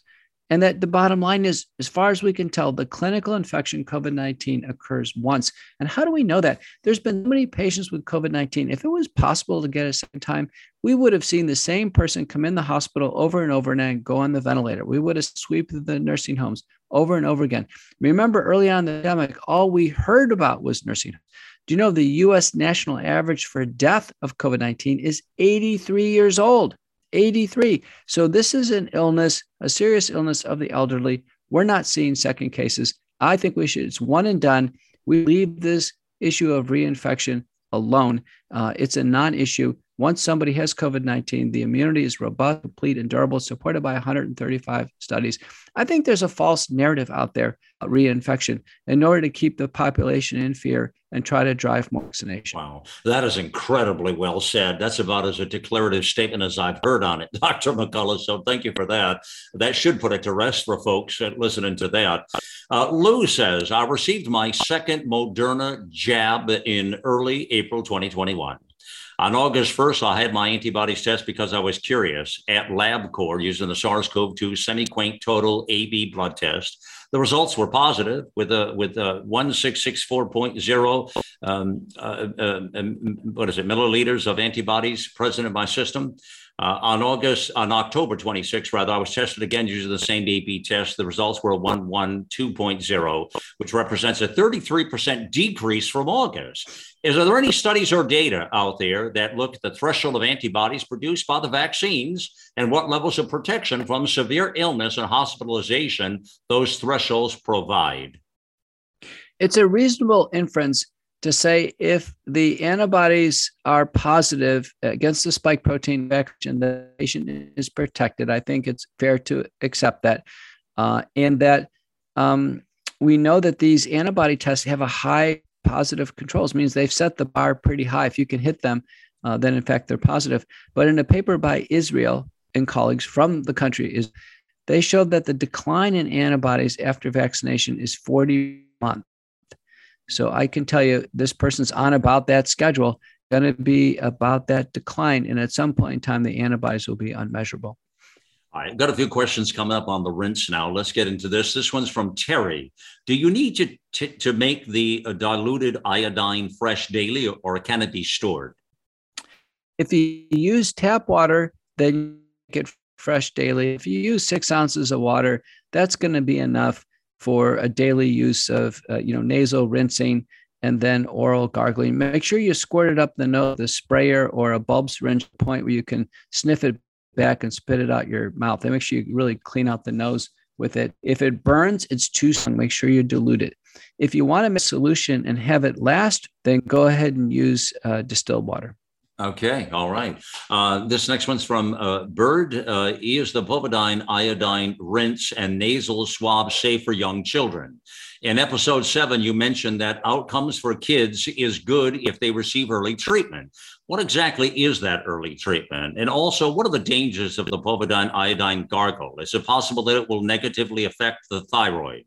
And that the bottom line is, as far as we can tell, the clinical infection COVID 19 occurs once. And how do we know that? There's been so many patients with COVID 19. If it was possible to get a second time, we would have seen the same person come in the hospital over and over and go on the ventilator. We would have swept the nursing homes over and over again. Remember, early on in the pandemic, all we heard about was nursing homes. Do you know the US national average for death of COVID 19 is 83 years old? 83. So this is an illness, a serious illness of the elderly. We're not seeing second cases. I think we should, it's one and done. We leave this issue of reinfection alone. Uh, it's a non issue. Once somebody has COVID 19, the immunity is robust, complete, and durable, supported by 135 studies. I think there's a false narrative out there, reinfection, in order to keep the population in fear and try to drive more vaccination. Wow, that is incredibly well said. That's about as a declarative statement as I've heard on it, Dr. McCullough. So thank you for that. That should put it to rest for folks listening to that. Uh, Lou says, I received my second Moderna jab in early April 2021. On August 1st, I had my antibodies test because I was curious at LabCorp using the SARS CoV 2 semi quant total AB blood test. The results were positive with a with a 1664.0 um, uh, uh, um, what is it milliliters of antibodies present in my system. Uh, on August, on October 26th, rather, I was tested again using the same AB test. The results were 112.0, which represents a 33% decrease from August. Is there any studies or data out there that look at the threshold of antibodies produced by the vaccines and what levels of protection from severe illness and hospitalization those thresholds provide? It's a reasonable inference to say if the antibodies are positive against the spike protein infection, the patient is protected. I think it's fair to accept that. Uh, and that um, we know that these antibody tests have a high positive controls, means they've set the bar pretty high. If you can hit them, uh, then in fact they're positive. But in a paper by Israel and colleagues from the country, is they showed that the decline in antibodies after vaccination is 40 months. So I can tell you this person's on about that schedule, going to be about that decline. And at some point in time, the antibodies will be unmeasurable. All right, got a few questions coming up on the rinse now. Let's get into this. This one's from Terry. Do you need to, to, to make the uh, diluted iodine fresh daily or can it be stored? If you use tap water, then get fresh daily. If you use six ounces of water, that's going to be enough for a daily use of uh, you know nasal rinsing and then oral gargling. Make sure you squirt it up the nose, the sprayer or a bulb syringe point where you can sniff it back and spit it out your mouth. And make sure you really clean out the nose with it. If it burns, it's too strong. Make sure you dilute it. If you want to make a solution and have it last, then go ahead and use uh, distilled water. Okay, all right. Uh, this next one's from uh, Bird. Uh, is the povidone iodine rinse and nasal swab safe for young children? In episode seven, you mentioned that outcomes for kids is good if they receive early treatment. What exactly is that early treatment? And also, what are the dangers of the povidone iodine gargle? Is it possible that it will negatively affect the thyroid?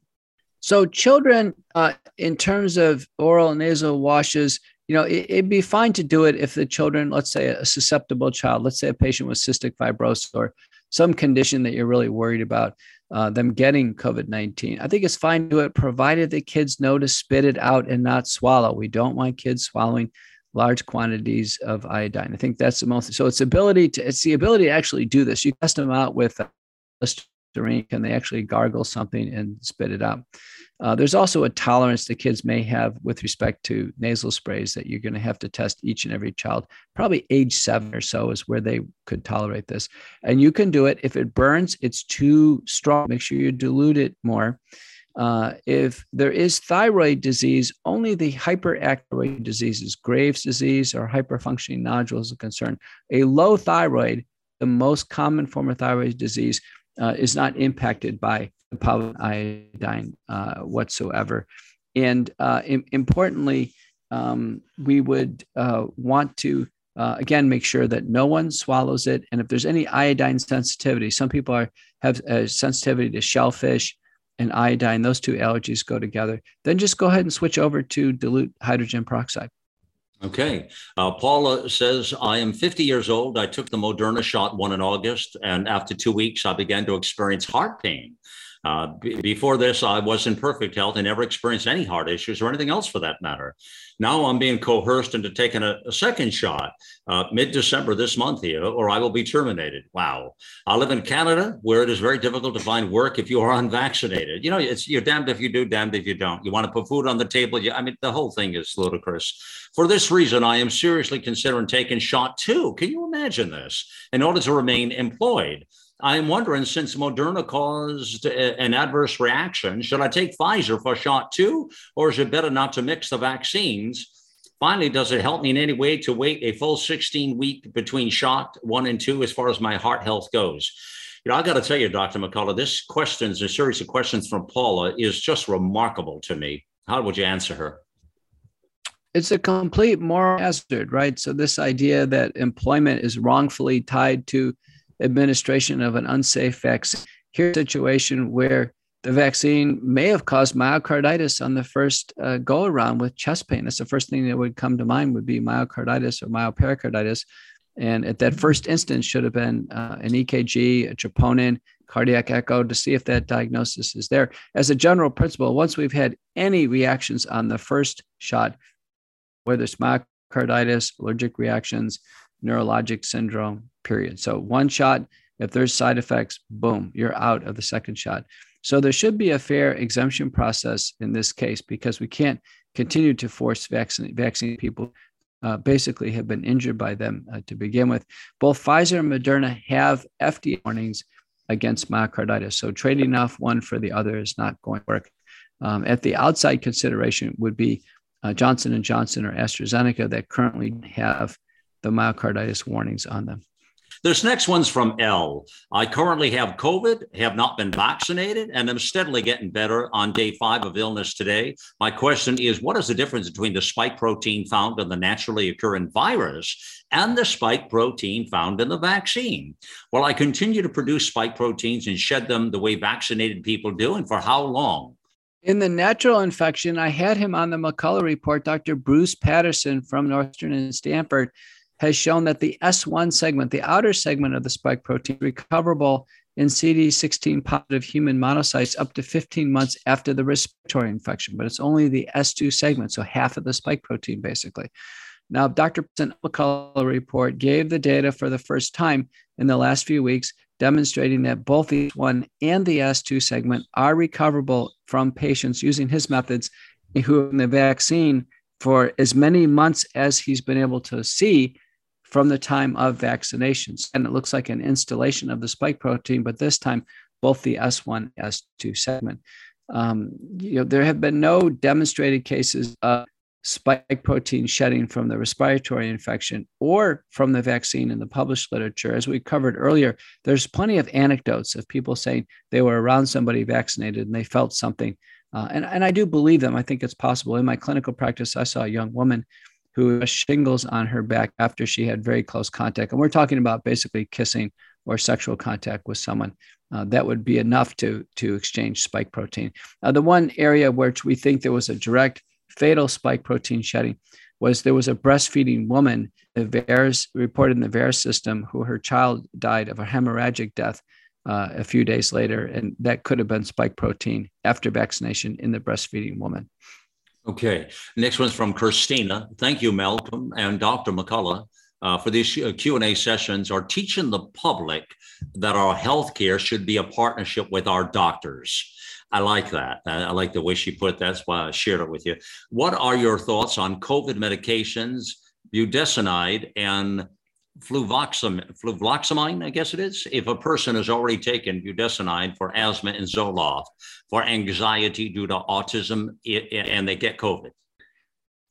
So, children, uh, in terms of oral and nasal washes, you know, it, would be fine to do it if the children, let's say a susceptible child, let's say a patient with cystic fibrosis or some condition that you're really worried about uh, them getting COVID 19. I think it's fine to do it provided the kids know to spit it out and not swallow. We don't want kids swallowing large quantities of iodine. I think that's the most. So it's ability to it's the ability to actually do this. You test them out with Listerine, can they actually gargle something and spit it out? Uh, there's also a tolerance that kids may have with respect to nasal sprays that you're going to have to test each and every child. Probably age seven or so is where they could tolerate this. And you can do it. If it burns, it's too strong. Make sure you dilute it more. Uh, if there is thyroid disease, only the hyperactive diseases, Graves' disease or hyperfunctioning nodules a concern. A low thyroid the most common form of thyroid disease, uh, is not impacted by the polyiodine uh, whatsoever. And uh, I- importantly, um, we would uh, want to uh, again make sure that no one swallows it. And if there's any iodine sensitivity, some people are have a sensitivity to shellfish and iodine; those two allergies go together. Then just go ahead and switch over to dilute hydrogen peroxide. Okay. Uh, Paula says, I am 50 years old. I took the Moderna shot one in August, and after two weeks, I began to experience heart pain. Uh, b- before this, I was in perfect health and never experienced any heart issues or anything else for that matter. Now I'm being coerced into taking a, a second shot uh, mid December this month here, or I will be terminated. Wow. I live in Canada where it is very difficult to find work if you are unvaccinated. You know, it's you're damned if you do, damned if you don't. You want to put food on the table. You, I mean, the whole thing is ludicrous. For this reason, I am seriously considering taking shot two. Can you imagine this? In order to remain employed. I'm wondering since Moderna caused a- an adverse reaction, should I take Pfizer for shot two, or is it better not to mix the vaccines? Finally, does it help me in any way to wait a full 16 week between shot one and two as far as my heart health goes? You know, I got to tell you, Dr. McCullough, this questions, a series of questions from Paula is just remarkable to me. How would you answer her? it's a complete moral hazard, right? So this idea that employment is wrongfully tied to administration of an unsafe vaccine. Here's a situation where the vaccine may have caused myocarditis on the first uh, go around with chest pain. That's the first thing that would come to mind would be myocarditis or myopericarditis. And at that first instance, should have been uh, an EKG, a troponin, cardiac echo to see if that diagnosis is there. As a general principle, once we've had any reactions on the first shot, whether it's myocarditis, allergic reactions, neurologic syndrome, period. So one shot, if there's side effects, boom, you're out of the second shot. So there should be a fair exemption process in this case because we can't continue to force vaccine vaccine people. Uh, basically, have been injured by them uh, to begin with. Both Pfizer and Moderna have FDA warnings against myocarditis. So trading off one for the other is not going to work. Um, at the outside consideration would be uh, Johnson and Johnson or AstraZeneca that currently have the myocarditis warnings on them. This next one's from L. I currently have COVID, have not been vaccinated, and am steadily getting better on day five of illness today. My question is what is the difference between the spike protein found in the naturally occurring virus and the spike protein found in the vaccine? Will I continue to produce spike proteins and shed them the way vaccinated people do, and for how long? In the natural infection, I had him on the McCullough report. Dr. Bruce Patterson from Northern and Stanford has shown that the S1 segment, the outer segment of the spike protein, recoverable in CD16 positive human monocytes up to 15 months after the respiratory infection, but it's only the S2 segment, so half of the spike protein basically. Now, Dr. McCullough report gave the data for the first time in the last few weeks, demonstrating that both the S1 and the S2 segment are recoverable from patients using his methods who in the vaccine for as many months as he's been able to see from the time of vaccinations. And it looks like an installation of the spike protein, but this time both the S1 S2 segment. Um, you know, there have been no demonstrated cases of spike protein shedding from the respiratory infection or from the vaccine in the published literature. As we covered earlier, there's plenty of anecdotes of people saying they were around somebody vaccinated and they felt something. Uh, and, and I do believe them. I think it's possible. In my clinical practice, I saw a young woman who has shingles on her back after she had very close contact. And we're talking about basically kissing or sexual contact with someone. Uh, that would be enough to, to exchange spike protein. Uh, the one area which we think there was a direct fatal spike protein shedding was there was a breastfeeding woman, the VAERS reported in the VAERS system, who her child died of a hemorrhagic death uh, a few days later, and that could have been spike protein after vaccination in the breastfeeding woman. Okay. Next one's from Christina. Thank you, Malcolm and Dr. McCullough, uh, for these Q and A sessions. Are teaching the public that our healthcare should be a partnership with our doctors. I like that. I like the way she put it. That's why I shared it with you. What are your thoughts on COVID medications, budesonide, and fluvoxamine, fluvoxamine, I guess it is, if a person has already taken budesonide for asthma and Zoloft for anxiety due to autism and they get COVID?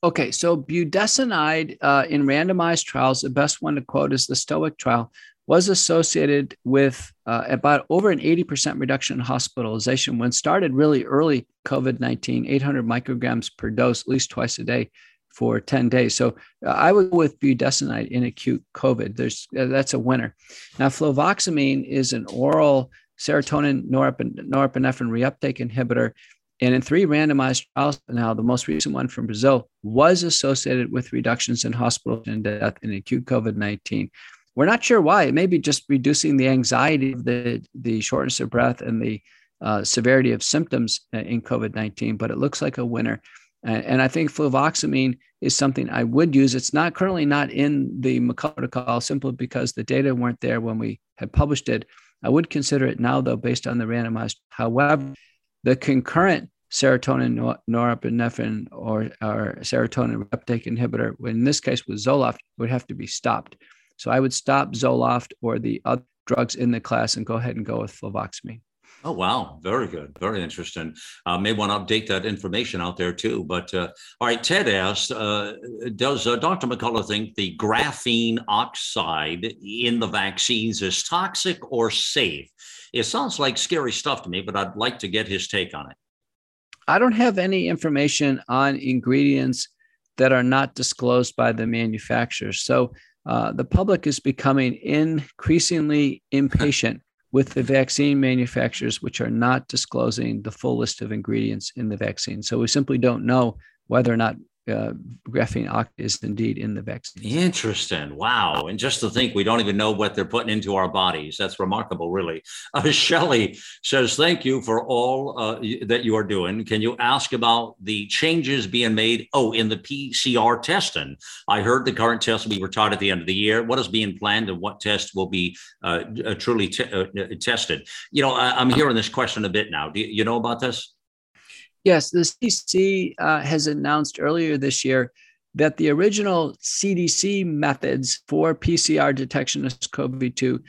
Okay, so budesonide uh, in randomized trials, the best one to quote is the STOIC trial, was associated with uh, about over an 80% reduction in hospitalization when started really early COVID 19, 800 micrograms per dose, at least twice a day for 10 days. So uh, I would go with budesonide in acute COVID. There's uh, That's a winner. Now, fluvoxamine is an oral serotonin norepinephrine reuptake inhibitor. And in three randomized trials, now the most recent one from Brazil was associated with reductions in hospital and death in acute COVID 19. We're not sure why. It may be just reducing the anxiety of the, the shortness of breath and the uh, severity of symptoms uh, in COVID 19, but it looks like a winner. And I think fluvoxamine is something I would use. It's not currently not in the McCullough protocol simply because the data weren't there when we had published it. I would consider it now, though, based on the randomized. However, the concurrent serotonin norepinephrine or, or serotonin reuptake inhibitor, in this case with Zoloft, would have to be stopped. So I would stop Zoloft or the other drugs in the class and go ahead and go with fluvoxamine. Oh, wow. Very good. Very interesting. Uh, may want to update that information out there too. But uh, all right, Ted asked uh, Does uh, Dr. McCullough think the graphene oxide in the vaccines is toxic or safe? It sounds like scary stuff to me, but I'd like to get his take on it. I don't have any information on ingredients that are not disclosed by the manufacturers. So uh, the public is becoming increasingly impatient with the vaccine manufacturers, which are not disclosing the full list of ingredients in the vaccine. So we simply don't know whether or not uh, graphene oxide is indeed in the vaccine. Interesting. Wow. And just to think we don't even know what they're putting into our bodies. That's remarkable, really. Uh, Shelley says, Thank you for all uh, that you are doing. Can you ask about the changes being made? Oh, in the PCR testing. I heard the current test will be retired at the end of the year. What is being planned and what test will be uh, uh truly t- uh, tested? You know, I- am hearing this question a bit now. Do you know about this? Yes, the CDC uh, has announced earlier this year that the original CDC methods for PCR detection of COVID 2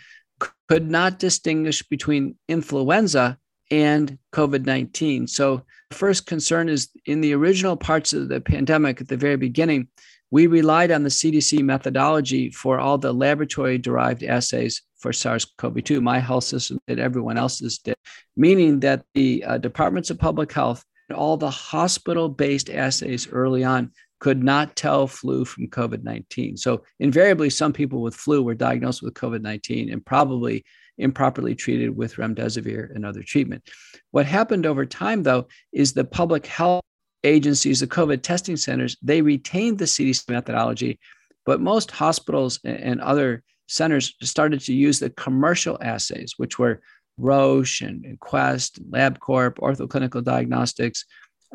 could not distinguish between influenza and COVID 19. So, first concern is in the original parts of the pandemic at the very beginning, we relied on the CDC methodology for all the laboratory derived assays for SARS CoV 2. My health system did, everyone else's did, meaning that the uh, departments of public health all the hospital based assays early on could not tell flu from COVID 19. So, invariably, some people with flu were diagnosed with COVID 19 and probably improperly treated with remdesivir and other treatment. What happened over time, though, is the public health agencies, the COVID testing centers, they retained the CDC methodology, but most hospitals and other centers started to use the commercial assays, which were Roche and, and Quest, LabCorp, Ortho Clinical Diagnostics,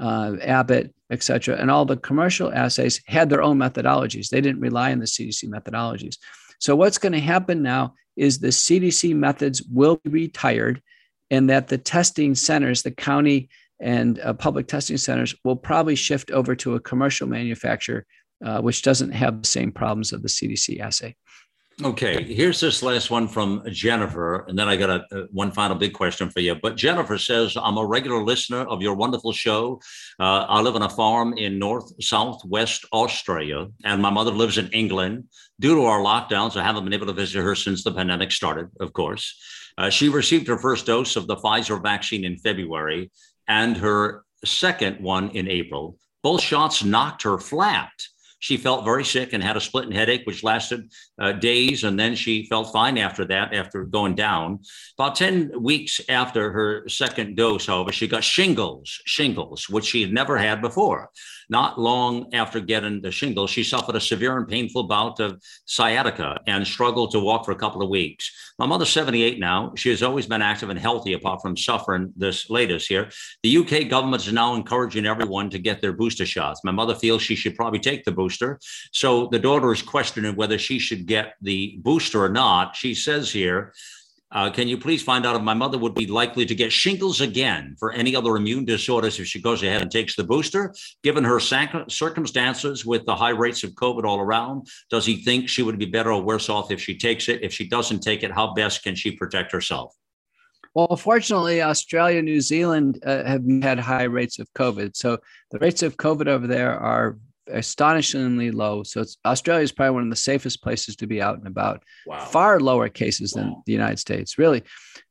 uh, Abbott, et cetera. And all the commercial assays had their own methodologies. They didn't rely on the CDC methodologies. So, what's going to happen now is the CDC methods will be retired, and that the testing centers, the county and uh, public testing centers, will probably shift over to a commercial manufacturer, uh, which doesn't have the same problems of the CDC assay. Okay, here's this last one from Jennifer, and then I got a, a, one final big question for you. But Jennifer says, "I'm a regular listener of your wonderful show. Uh, I live on a farm in North Southwest Australia, and my mother lives in England. Due to our lockdowns, I haven't been able to visit her since the pandemic started. Of course, uh, she received her first dose of the Pfizer vaccine in February, and her second one in April. Both shots knocked her flat." She felt very sick and had a splitting headache, which lasted uh, days. And then she felt fine after that, after going down. About 10 weeks after her second dose, however, she got shingles, shingles, which she had never had before. Not long after getting the shingles, she suffered a severe and painful bout of sciatica and struggled to walk for a couple of weeks. My mother's 78 now. She has always been active and healthy apart from suffering this latest here. The UK government is now encouraging everyone to get their booster shots. My mother feels she should probably take the booster. So the daughter is questioning whether she should get the booster or not. She says here, uh, can you please find out if my mother would be likely to get shingles again for any other immune disorders if she goes ahead and takes the booster? Given her sac- circumstances with the high rates of COVID all around, does he think she would be better or worse off if she takes it? If she doesn't take it, how best can she protect herself? Well, fortunately, Australia, New Zealand uh, have had high rates of COVID. So the rates of COVID over there are astonishingly low. So Australia is probably one of the safest places to be out and about. Wow. Far lower cases than Wow. the United States, really.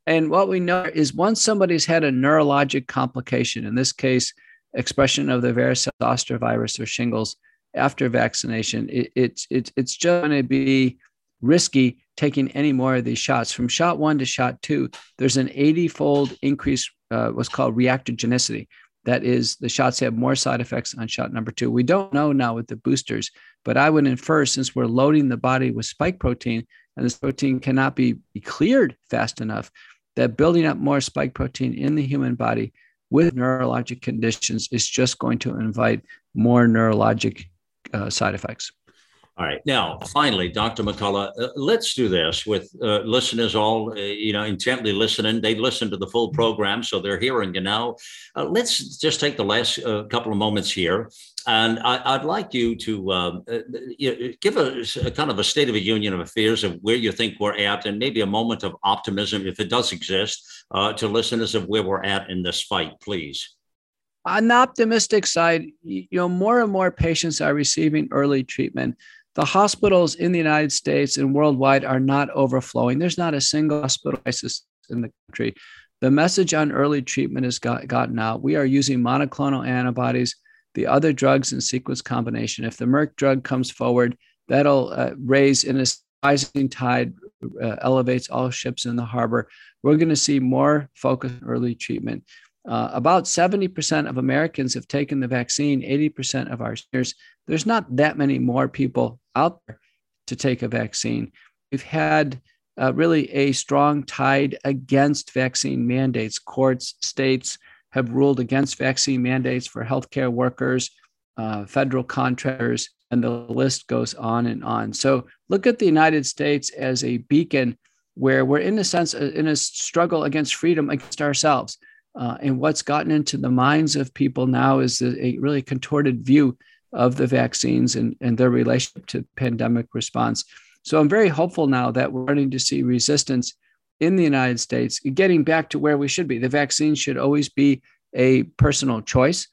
And what we know is once somebody's had a neurologic complication, in this case, expression of the varicella zoster virus or shingles after vaccination, it, it's it's it's just going to be risky taking any more of these shots. From shot one to shot two, there's an 80-fold increase, uh, what's called reactogenicity. That is, the shots have more side effects on shot number two. We don't know now with the boosters, but I would infer since we're loading the body with spike protein and this protein cannot be, cleared fast enough, that building up more spike protein in the human body with neurologic conditions is just going to invite more neurologic uh, side effects. All right. Now, finally, Dr. McCullough, uh, let's do this with uh, listeners all, uh, you know, intently listening. They listen to the full program, so they're hearing you now. Uh, let's just take the last uh, couple of moments here. And I, would like you to um, uh, give us a, a, kind of a state of the union of affairs of where you think we're at, and maybe a moment of optimism, if it does exist, to listeners of where we're at in this fight, please. On the optimistic side, you know, more and more patients are receiving early treatment the hospitals in the United States and worldwide are not overflowing. There's not a single hospital crisis in the country. The message on early treatment has got, gotten out. We are using monoclonal antibodies, the other drugs in sequence combination. If the Merck drug comes forward, that'll uh, raise in a rising tide, uh, elevates all ships in the harbor. We're going to see more focus on early treatment. Uh, about 70% of Americans have taken the vaccine, 80% of our seniors. There's not that many more people out there to take a vaccine. We've had uh, really a strong tide against vaccine mandates. Courts, states have ruled against vaccine mandates for healthcare workers, uh, federal contractors, and the list goes on and on. So look at the United States as a beacon where we're, in a sense, uh, in a struggle against freedom against ourselves. Uh, and what's gotten into the minds of people now is a, really contorted view of the vaccines and, and their relationship to pandemic response. So I'm very hopeful now that we're starting to see resistance in the United States, getting back to where we should be. The vaccine should always be a personal choice,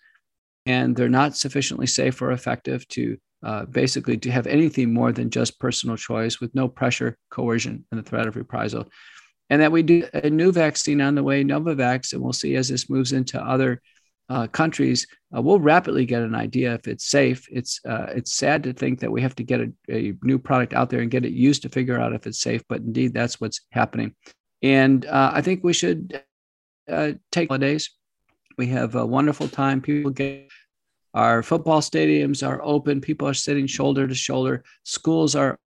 and they're not sufficiently safe or effective to uh, basically to have anything more than just personal choice with no pressure, coercion, and the threat of reprisal and that we do a new vaccine on the way, Novavax, and we'll see as this moves into other uh, countries, uh, we'll rapidly get an idea if it's safe. It's uh, it's sad to think that we have to get a, a, new product out there and get it used to figure out if it's safe, but indeed that's what's happening. And uh, I think we should uh, take holidays. We have a wonderful time. People get our football stadiums are open. People are sitting shoulder to shoulder. Schools are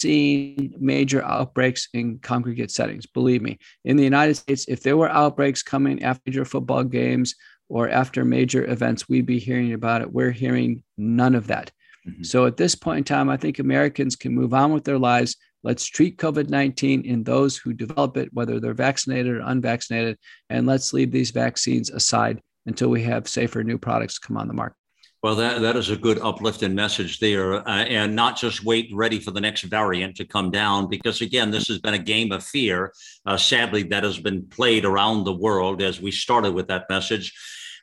seen major outbreaks in congregate settings. Believe me, in the United States, if there were outbreaks coming after major football games or after major events, we'd be hearing about it. We're hearing none of that. Mm-hmm. So at this point in time, I think Americans can move on with their lives. Let's treat COVID 19 in those who develop it, whether they're vaccinated or unvaccinated, and let's leave these vaccines aside until we have safer new products come on the market. Well, that, that is a good uplifting message there. Uh, and not just wait ready for the next variant to come down, because again, this has been a game of fear. Uh, sadly, that has been played around the world as we started with that message.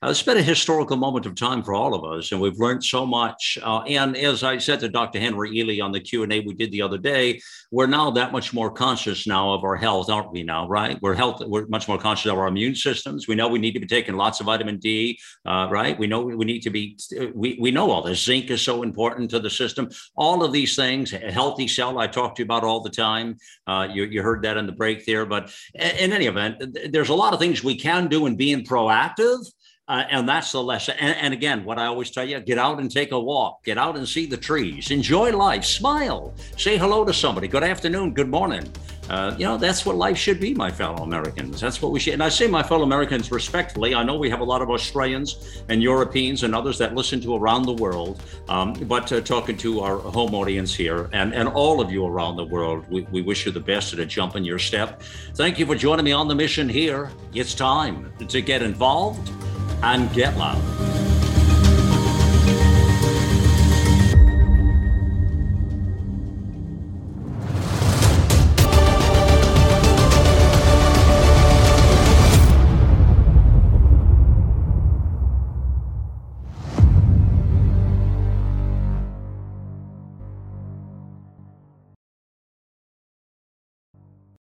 Uh, it's been a historical moment of time for all of us, and we've learned so much. Uh, and as I said to Dr. Henry Ealy on the Q and A we did the other day, we're now that much more conscious now of our health, aren't we? Now, right? We're health. We're much more conscious of our immune systems. We know we need to be taking lots of vitamin D, uh, right? We know we need to be. We we know all this. Zinc is so important to the system. All of these things, a healthy cell, I talk to you about all the time. Uh, you you heard that in the break there, but in any event, there's a lot of things we can do in being proactive uh, and that's the lesson. And, and, again, what I always tell you get out and take a walk, get out and see the trees, enjoy life, smile, say hello to somebody. Good afternoon, good morning. Uh, you know, that's what life should be, my fellow Americans. That's what we should. And I say, my fellow Americans, respectfully, I know we have a lot of Australians and Europeans and others that listen to around the world, um, but uh, talking to our home audience here and, and all of you around the world, we, we wish you the best at a jump in your step. Thank you for joining me on the mission here. It's time to get involved and get loud.